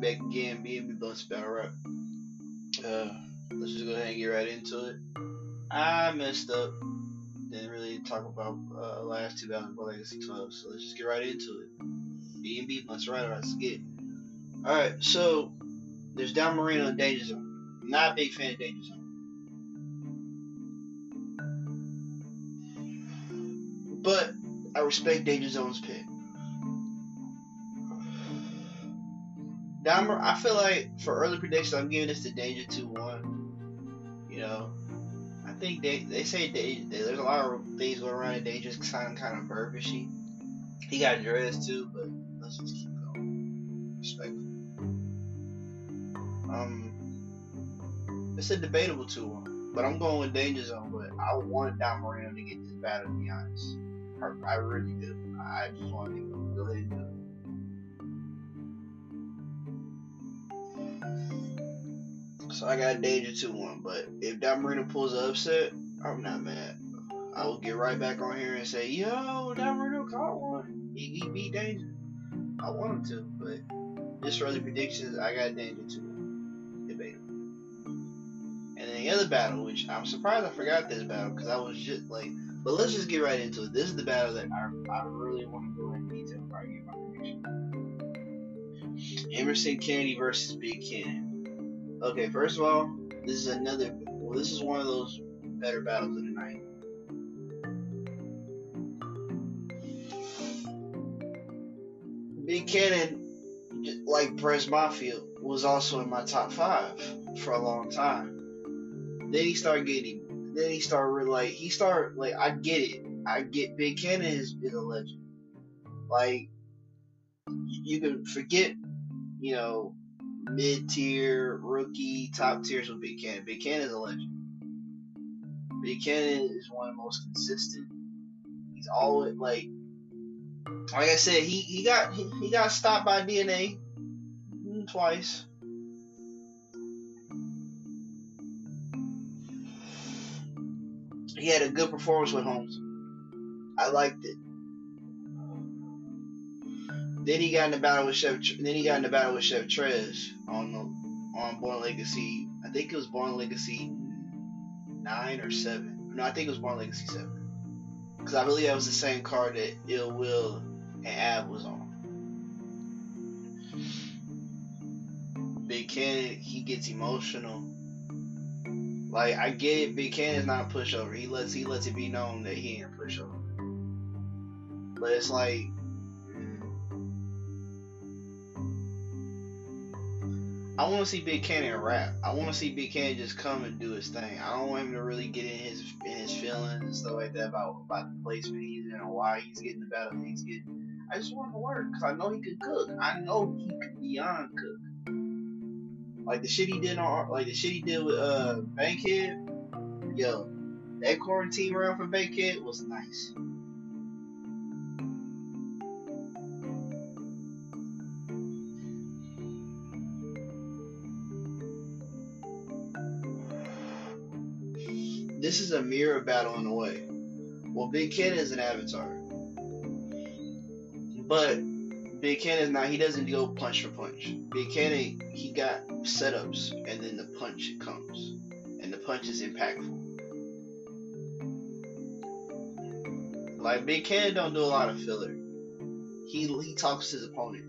back again, BNB Blunts Battle Rap. Uh, let's just go ahead and get right into it. I messed up. Didn't really talk about uh, last two battles for Legacy 12, so let's just get right into it. BNB Blunts right, let's get. Alright, so there's Don Marino and Danger Zone. Not a big fan of Danger Zone. But I respect Danger Zone's pick. Dahmer, I feel like for early predictions, I'm giving this to Danger 2 1. You know, I think they they say Danger, there's a lot of things going around, and Danger's kind of, kind of burbishy. He got dreads too, but let's just keep going. Respectful. Um, it's a debatable 2 1, but I'm going with Danger Zone, but I want Marino to get this battle, to be honest. I, I really do. I just want to go ahead and do it. So I got danger 2 1. But if Don Marino pulls an upset, I'm not mad. I will get right back on here and say, yo, Don Marino caught one. He, he beat Danger. I want him to, but just for the predictions, I got Danger 2 1. Debatable. And then the other battle, which I'm surprised I forgot this battle because I was just like, but let's just get right into it. This is the battle that I, I really want to go in detail before I get my prediction. Emerson Kennedy versus Big Cannon. Okay, first of all, this is another. Well, this is one of those better battles of the night. Big Cannon, like Press Mafia, was also in my top five for a long time. Then he started getting. Then he started like he started like I get it. I get Big Cannon is, is a legend. Like you can forget, you know, mid tier, rookie, top tiers with Big Cannon. Big Cannon is a legend. Big Cannon is one of the most consistent. He's always like, like I said, he, he got he, he got stopped by DNA twice. He had a good performance with Holmes. I liked it. Then he got in the battle with Chef. Then he got in the battle with Chef Trez on the on Born Legacy. I think it was Born Legacy nine or seven. No, I think it was Born Legacy seven. Because I believe that was the same card that Ill Will and Ab was on. Big Cannon, he gets emotional. Like I get it, Big Cannon's not a pushover. He lets he lets it be known that he ain't a pushover. But it's like I want to see Big Cannon rap. I want to see Big Cannon just come and do his thing. I don't want him to really get in his in his feelings and stuff like that about about the placement he's in or why he's getting the battle he's getting. I just want him to work because I know he can cook. I know he can beyond cook. Like the shit he did on like the shit he did with uh Bankhead. Yo, that quarantine round for Bankhead was nice. This is a mirror battle in a way. Well, Big Ken is an avatar, but Big Ken is not. He doesn't go punch for punch. Big Ken, he got setups, and then the punch comes, and the punch is impactful. Like Big Ken don't do a lot of filler. He he talks to his opponent.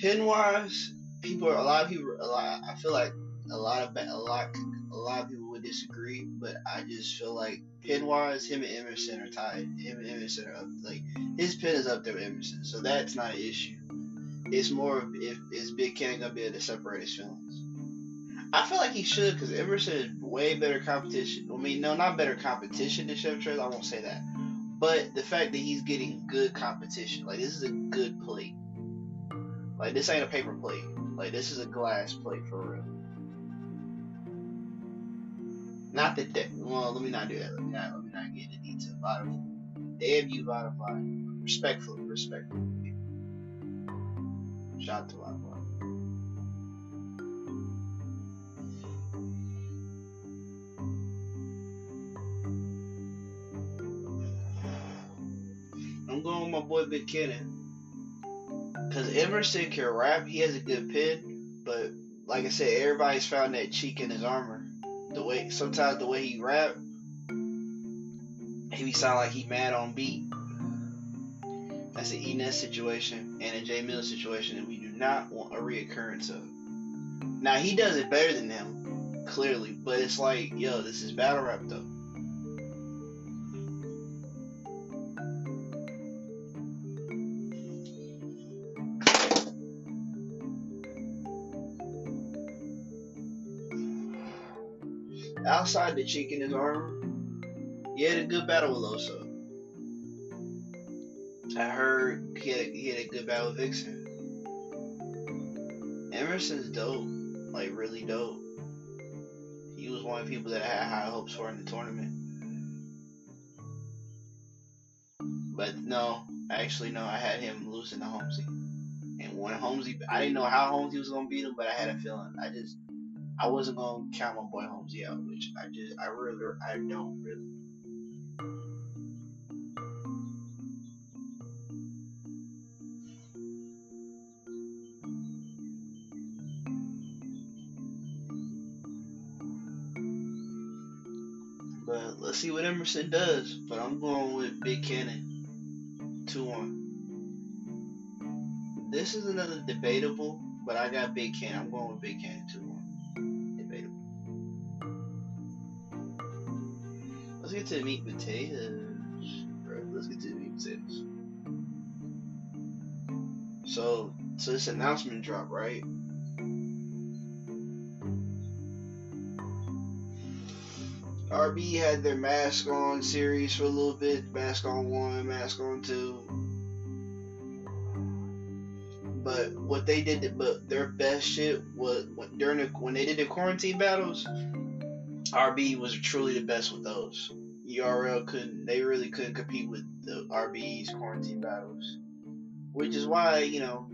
Pin wise, people a lot of people. A lot. I feel like a lot of a lot a lot of people would disagree, but I just feel like pin wise, him and Emerson are tied. Him and Emerson are up. Like his pin is up there with Emerson, so that's not an issue. It's more of if is Big Ken gonna be able to separate his feelings. I feel like he should because Emerson is way better competition. I mean, no, not better competition than Chef Trez. I won't say that, but the fact that he's getting good competition, like this is a good plate. Like this ain't a paper plate. Like this is a glass plate for real. Not that that. Well, let me not do that. Let me not. Let me not get into detail. Modify. They have you modify. Respectfully, respectfully. Shout out to boy. I'm going with my boy Big Kenneth. Cause Emerson can rap. He has a good pen, but like I said, everybody's found that cheek in his armor. The way sometimes the way he rap, he sound like he mad on beat. That's an E situation and a J Mill situation that we do not want a reoccurrence of. Now he does it better than them, clearly, but it's like, yo, this is battle rap though. Outside the cheek in his armor, he had a good battle with Oso. I heard he had, he had a good battle with Vixen. Emerson's dope, like really dope. He was one of the people that I had high hopes for in the tournament. But no, actually no, I had him losing to Holmesy. And when Holmesy, I didn't know how Holmesy was gonna beat him, but I had a feeling. I just, I wasn't gonna count my boy Holmesy out, which I just, I really, I don't really. But let's see what Emerson does. But I'm going with Big Cannon. 2 1. This is another debatable, but I got Big Cannon. I'm going with Big Cannon 2 to the meat potatoes. Let's get to the meat potatoes. So, so this announcement drop, right? RB had their mask on series for a little bit, mask on one, mask on two. But what they did, but their best shit was during the when they did the quarantine battles. RB was truly the best with those. URL couldn't, they really couldn't compete with the RB's quarantine battles, which is why you know,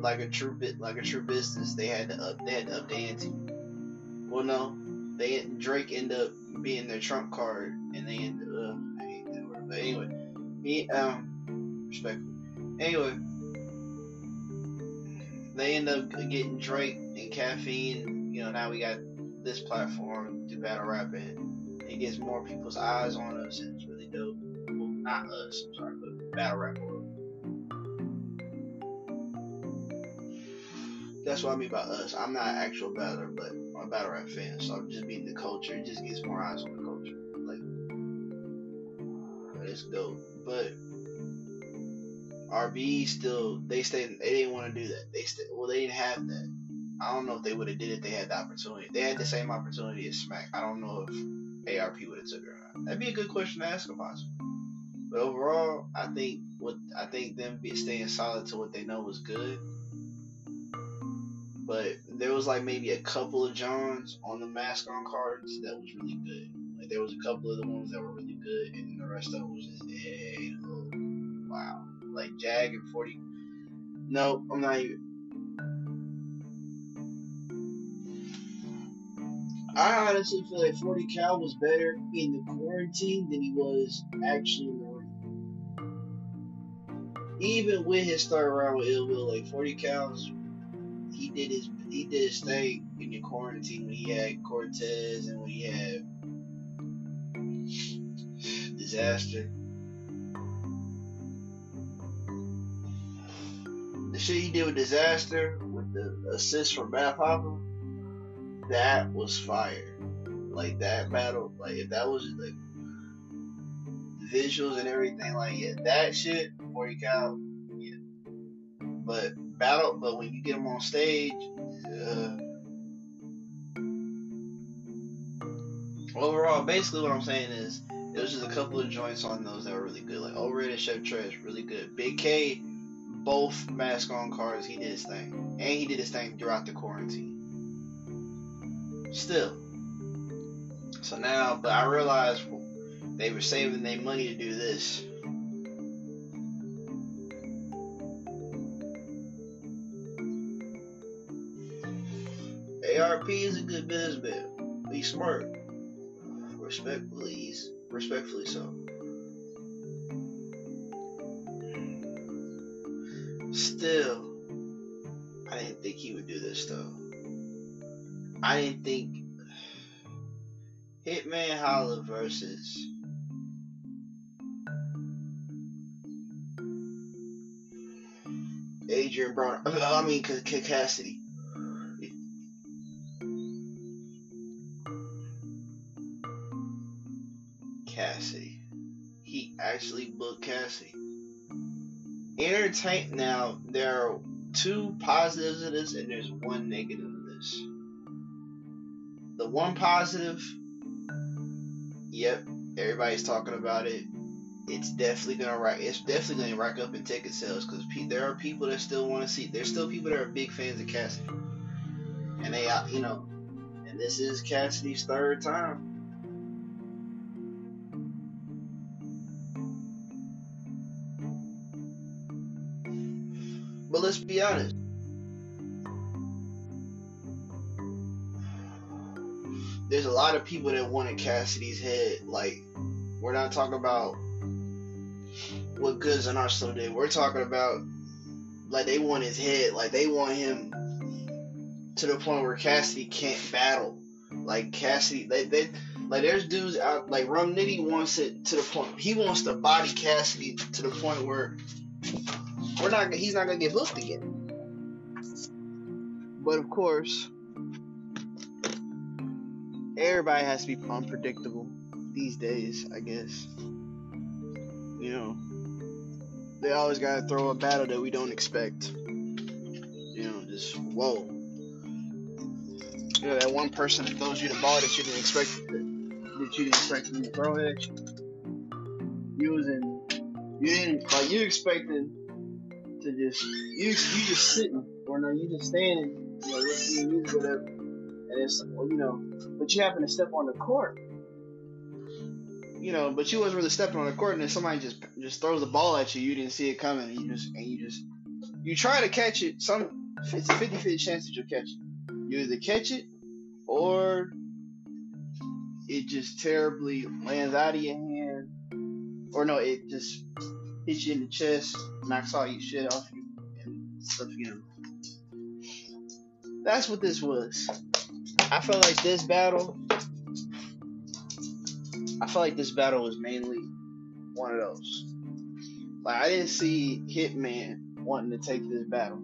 like a true bit, like a true business, they had to up, they had to up the ante. Well, no, they Drake ended up being their trump card, and they ended up. I hate that word, but anyway, he um respectfully. Anyway, they end up getting Drake and caffeine. You know, now we got this platform to battle rapping. It gets more people's eyes on us, and it's really dope. Well, not us, I'm sorry, but battle rap world. That's what I mean by us. I'm not an actual battler, but I'm a battle rap fan, so I'm just being the culture. It just gets more eyes on the culture. Like, it's dope. But RB still, they stayed. They didn't want to do that. They still, well, they didn't have that. I don't know if they would have did it. They had the opportunity. They had the same opportunity as Smack. I don't know if ARP would have took not. That'd be a good question to ask if possible. But overall, I think what I think them staying solid to what they know was good but there was like maybe a couple of Johns on the mask on cards that was really good. Like there was a couple of the ones that were really good, and the rest of them was just hey, oh, wow. Like Jag and Forty. No, I'm not even. I honestly feel like 40 Cal was better in the quarantine than he was actually in the ring. Even with his third round with Ill Will, like 40 Cal's he did his he did his thing in the quarantine when he had Cortez and when he had disaster. The shit he did with disaster with the assist from Math Hoffa, that was fire. Like that battle, like if that was like visuals and everything, like yeah, that shit, 40 count, yeah. But battle, but when you get them on stage, uh, overall, basically what I'm saying is it was just a couple of joints on those that were really good. Like overrated Chef Trash, really good. Big K, both mask on cards, he did his thing, and he did his thing throughout the quarantine. Still, so now, but I realized they were saving their money to do this. ARP is a good businessman. He's smart. Respectfully, respectfully so. still, I didn't think Hitman Holla versus Adrian Broner. I mean, Cassidy. Cassidy. He actually booked Cassidy. Entertain. Now there are two positives of this, and there's one negative of this. One positive, yep, everybody's talking about it. It's definitely gonna rack. It's definitely gonna rack up in ticket sales because pe- there are people that still want to see. There's still people that are big fans of Cassidy, and they, you know, and this is Cassidy's third time. But let's be honest. Lot of people that wanted Cassidy's head. Like, we're not talking about what Goodz and Arsonal did. We're talking about like they want his head. Like they want him to the point where Cassidy can't battle. Like Cassidy, they they like there's dudes out like Rum Nitty wants it to the point he wants to body Cassidy to the point where we're not he's not gonna get booked again. But of course, everybody has to be unpredictable these days, I guess. You know, they always gotta throw a battle that we don't expect. You know, just whoa. You know, that one person that throws you the ball that you didn't expect that you didn't expect to throw at you. Was in you didn't like you expecting to just you you just sitting or no you just standing you know listening to music whatever and it's you know but you happen to step on the court. You know but you wasn't really stepping on the court and then somebody just just throws the ball at you you didn't see it coming and you just and you just you try to catch it some it's a 50 50 chance that you'll catch it. You either catch it or it just terribly lands out of your hand or no it just hits you in the chest knocks all your shit off you and stuff you know. That's what this was i felt like this battle i felt like this battle was mainly one of those like i didn't see hitman wanting to take this battle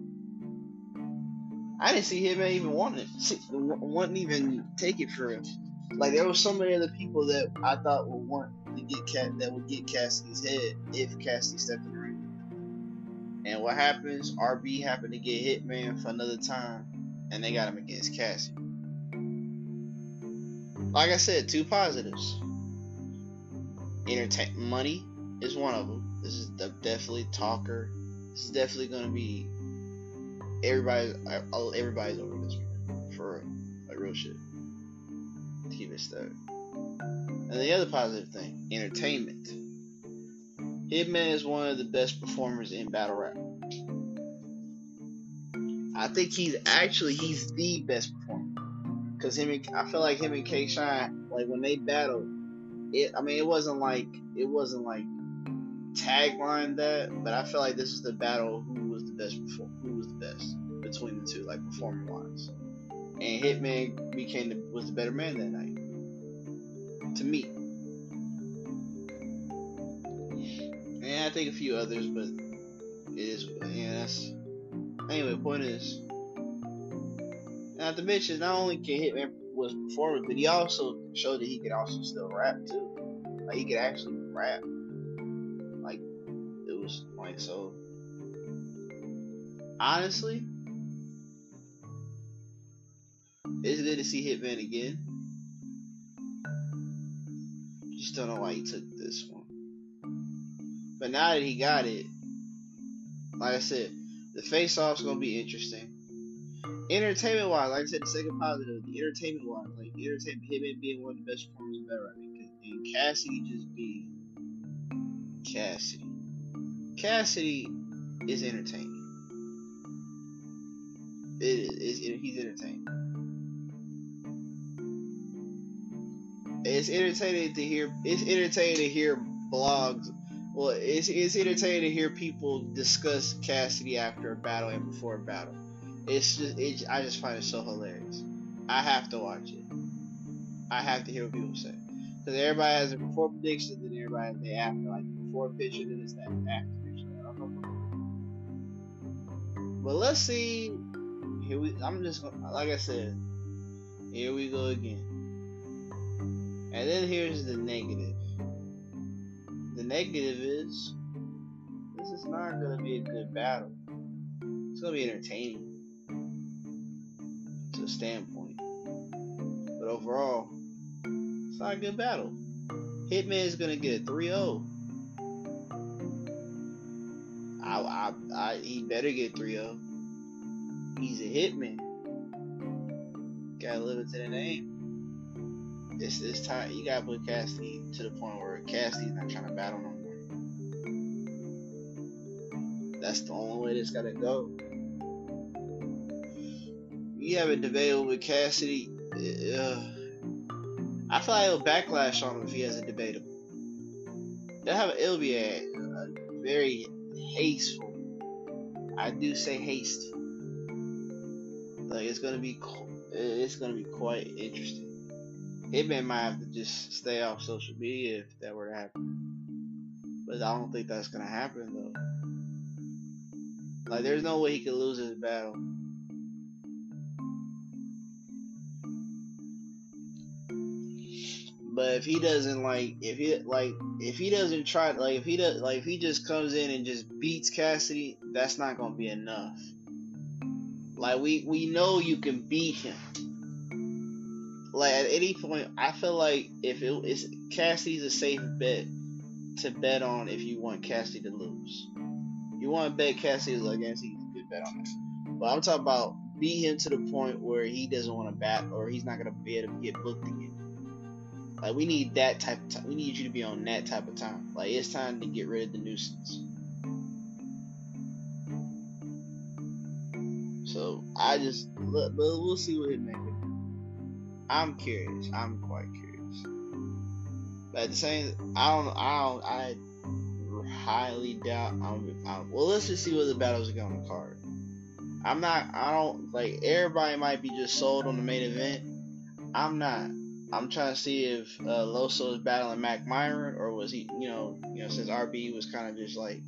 i didn't see hitman even wanting it wanting even take it for him like there was so many other people that i thought would want to get cat that would get cassidy's head if cassidy stepped in the ring and what happens? RB happened to get Hitman for another time, and they got him against Cassie. Like I said, two positives. Entertain money is one of them. This is definitely talker. This is definitely gonna be everybody. Uh, everybody's over this one for real, like real shit. Keep it stuck. And the other positive thing, entertainment. Hitman is one of the best performers in battle rap. I think he's actually he's the best. Cause him and I feel like him and K Shine, like when they battled, it I mean it wasn't like it wasn't like tagline that, but I feel like this is the battle who was the best perform who was the best between the two, like performing wise. And Hitman became the, was the better man that night. To me. And I think a few others, but it is yeah. That's anyway. Point is, not to mention, not only can Hitman was performing, but he also showed that he could also still rap too. Like he could actually rap. Like it was like so. Honestly, it's good to see Hitman again. Just don't know why he took this one. But now that he got it, like I said, the face off's gonna be interesting. Entertainment wise, like I said, the second positive, the entertainment wise, like entertainment, him being one of the best performers better, I mean, and Cassidy just being Cassidy. Cassidy is entertaining. It is. It's, he's entertaining. It's entertaining to hear. It's entertaining to hear blogs Well, it's it's entertaining to hear people discuss Cassidy after a battle and before a battle. It's just it, I just find it so hilarious. I have to watch it. I have to hear what people say because everybody has a before prediction, then everybody has the after, like before picture, then it's that after picture. But let's see. Here we. I'm just like I said. Here we go again. And then here's the negative. The negative is this is not going to be a good battle. It's going to be entertaining standpoint. But overall, it's not a good battle. Hitman is to get a 3 0. I, I, I, he better get 3 0. He's a hitman. Gotta live it to the name. It's this time you gotta put Cassidy to the point where Cassidy's not trying to battle no more. That's the only way this gotta go. You have a debate with Cassidy. Uh, I feel like it'll backlash on him if he has a debatable. They'll have it'll be a, a very hasteful. I do say haste. Like it's gonna be, it's gonna be quite interesting. Hitman might have to just stay off social media if that were to happen. But I don't think that's gonna happen though. Like there's no way he could lose his battle. But if he doesn't like, if he like, if he doesn't try, like, if he does, like, if he just comes in and just beats Cassidy, that's not gonna be enough. Like we we know you can beat him like at any point, I feel like if it is Cassidy's a safe bet to bet on if you want Cassidy to lose. You want to bet Cassidy against he's a good bet on this. But I'm talking about beat him to the point where he doesn't want to bat or he's not gonna be able to get booked again. Like we need that type of time. We need you to be on that type of time. Like it's time to get rid of the nuisance. So I just, but we'll see what it makes. I'm curious. I'm quite curious. But at the same, I don't. I don't. I highly doubt. I'm, I'm, well, let's just see what the battles are going to card. I'm not. I don't like. Everybody might be just sold on the main event. I'm not. I'm trying to see if uh, Loso is battling Mac Myron, or was he, you know, you know, since RB was kind of just like,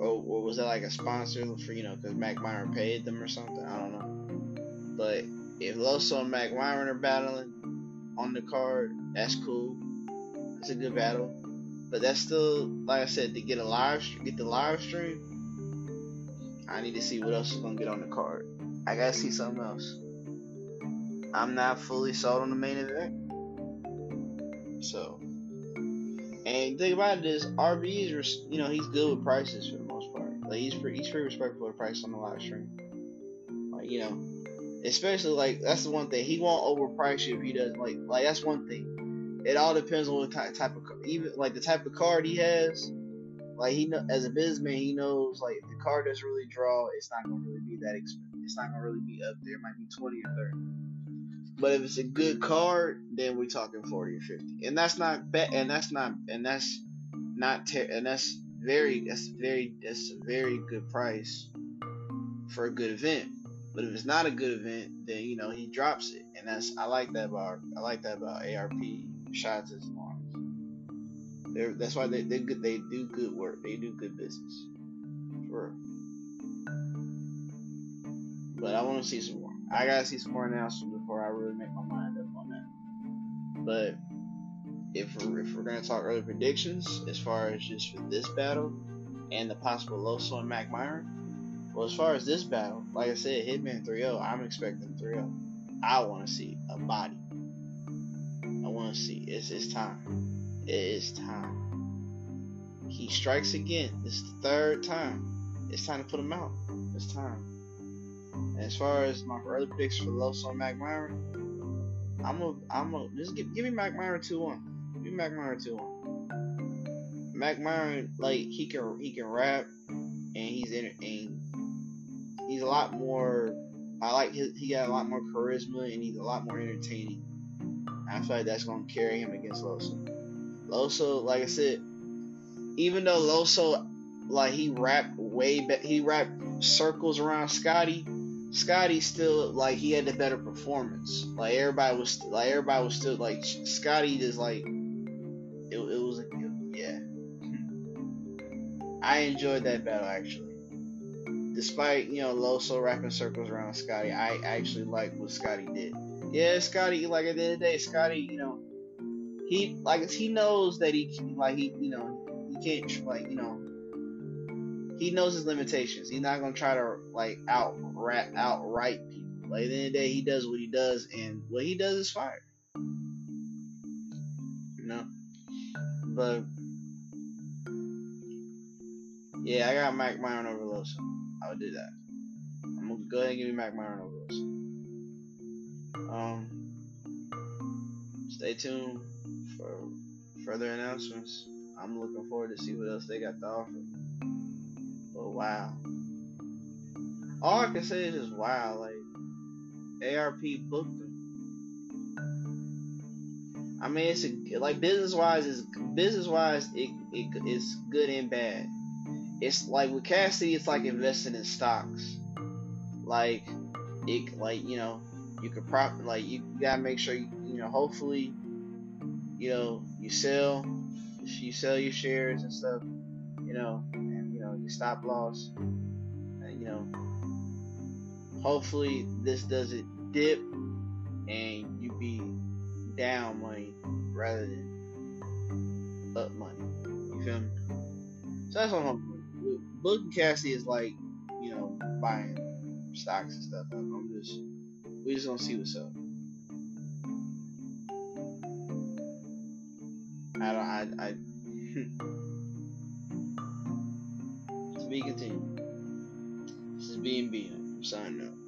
or, or was that like a sponsor for, you know, because Mac Myron paid them or something? I don't know. But if Loso and Mac Myron are battling on the card, that's cool. It's a good battle. But that's still, like I said, to get a live, get the live stream. I need to see what else is gonna get on the card. I gotta see something else. I'm not fully sold on the main event. So, and the thing about it is, RB is, you know, he's good with prices for the most part. Like he's pretty, he's pretty respectful of price on the live stream. Like you know, especially like that's the one thing he won't overprice you if he doesn't like like that's one thing. It all depends on what type, type of even like the type of card he has. Like he know as a businessman, he knows like if the card doesn't really draw, it's not gonna really be that expensive. It's not gonna really be up there. It might be twenty or thirty. But if it's a good card, then we're talking forty or fifty, and that's not bad. And that's not and that's not ter- and that's very that's very that's a very good price for a good event. But if it's not a good event, then you know he drops it, and that's I like that about I like that about ARP shots as arms. They're, that's why they they good they do good work. They do good business. For But I want to see some more. I gotta see some more announcements before I really make my mind up on that. But if we're, if we're gonna talk early predictions as far as just for this battle and the possible Loso and Mac Myron, well, as far as this battle, like I said, Hitman 3-0, I'm expecting 3-0. I want to see a body. I want to see. It's, it's time. It is time. He strikes again. This is the third time. It's time to put him out. It's time. As far as my early picks for Loso Mac Myron, I'm a, I'm a, just give, give me Mac Myron 2-1. Give me Mac Myron 2-1. Mac Myron, like, he can, he can rap, and he's in, and he's a lot more. I like his, he got a lot more charisma and he's a lot more entertaining. I feel like that's gonna carry him against Loso. Loso, like I said, even though Loso, like he rapped way back, he rapped circles around Scotty. Scotty still like he had a better performance. Like everybody was like everybody was still like Scotty just like it, it was a yeah. I enjoyed that battle actually. Despite you know Loso rapping circles around Scotty, I actually like what Scotty did. Yeah, Scotty like at the end of the day, Scotty you know he like he knows that he like he you know he can't like you know he knows his limitations. He's not gonna try to like out rap outright people. Like at the end of the day, he does what he does, and what he does is fire. You know, but yeah, I got Mac Myron over Loso. I would do that. I'm gonna go ahead and give me Mac Myron over Loso. Um, stay tuned for further announcements. I'm looking forward to see what else they got to offer. But wow. All I can say is just wow, like ARP booked them. I mean, it's a, like business wise is business wise it, it it's good and bad. It's like with Cassidy, it's like investing in stocks. Like it, like you know, you could prop like you, gotta make sure you, you know. Hopefully, you know you sell you sell your shares and stuff. You know, and you know you stop loss. And, you know, hopefully this doesn't dip and you be down money rather than up money. You feel me? So that's what I'm hoping. Book and Cassidy is like, you know, buying stocks and stuff. I'm just, we just gonna see what's up. I don't, I, I, to be continued. This is B signing out.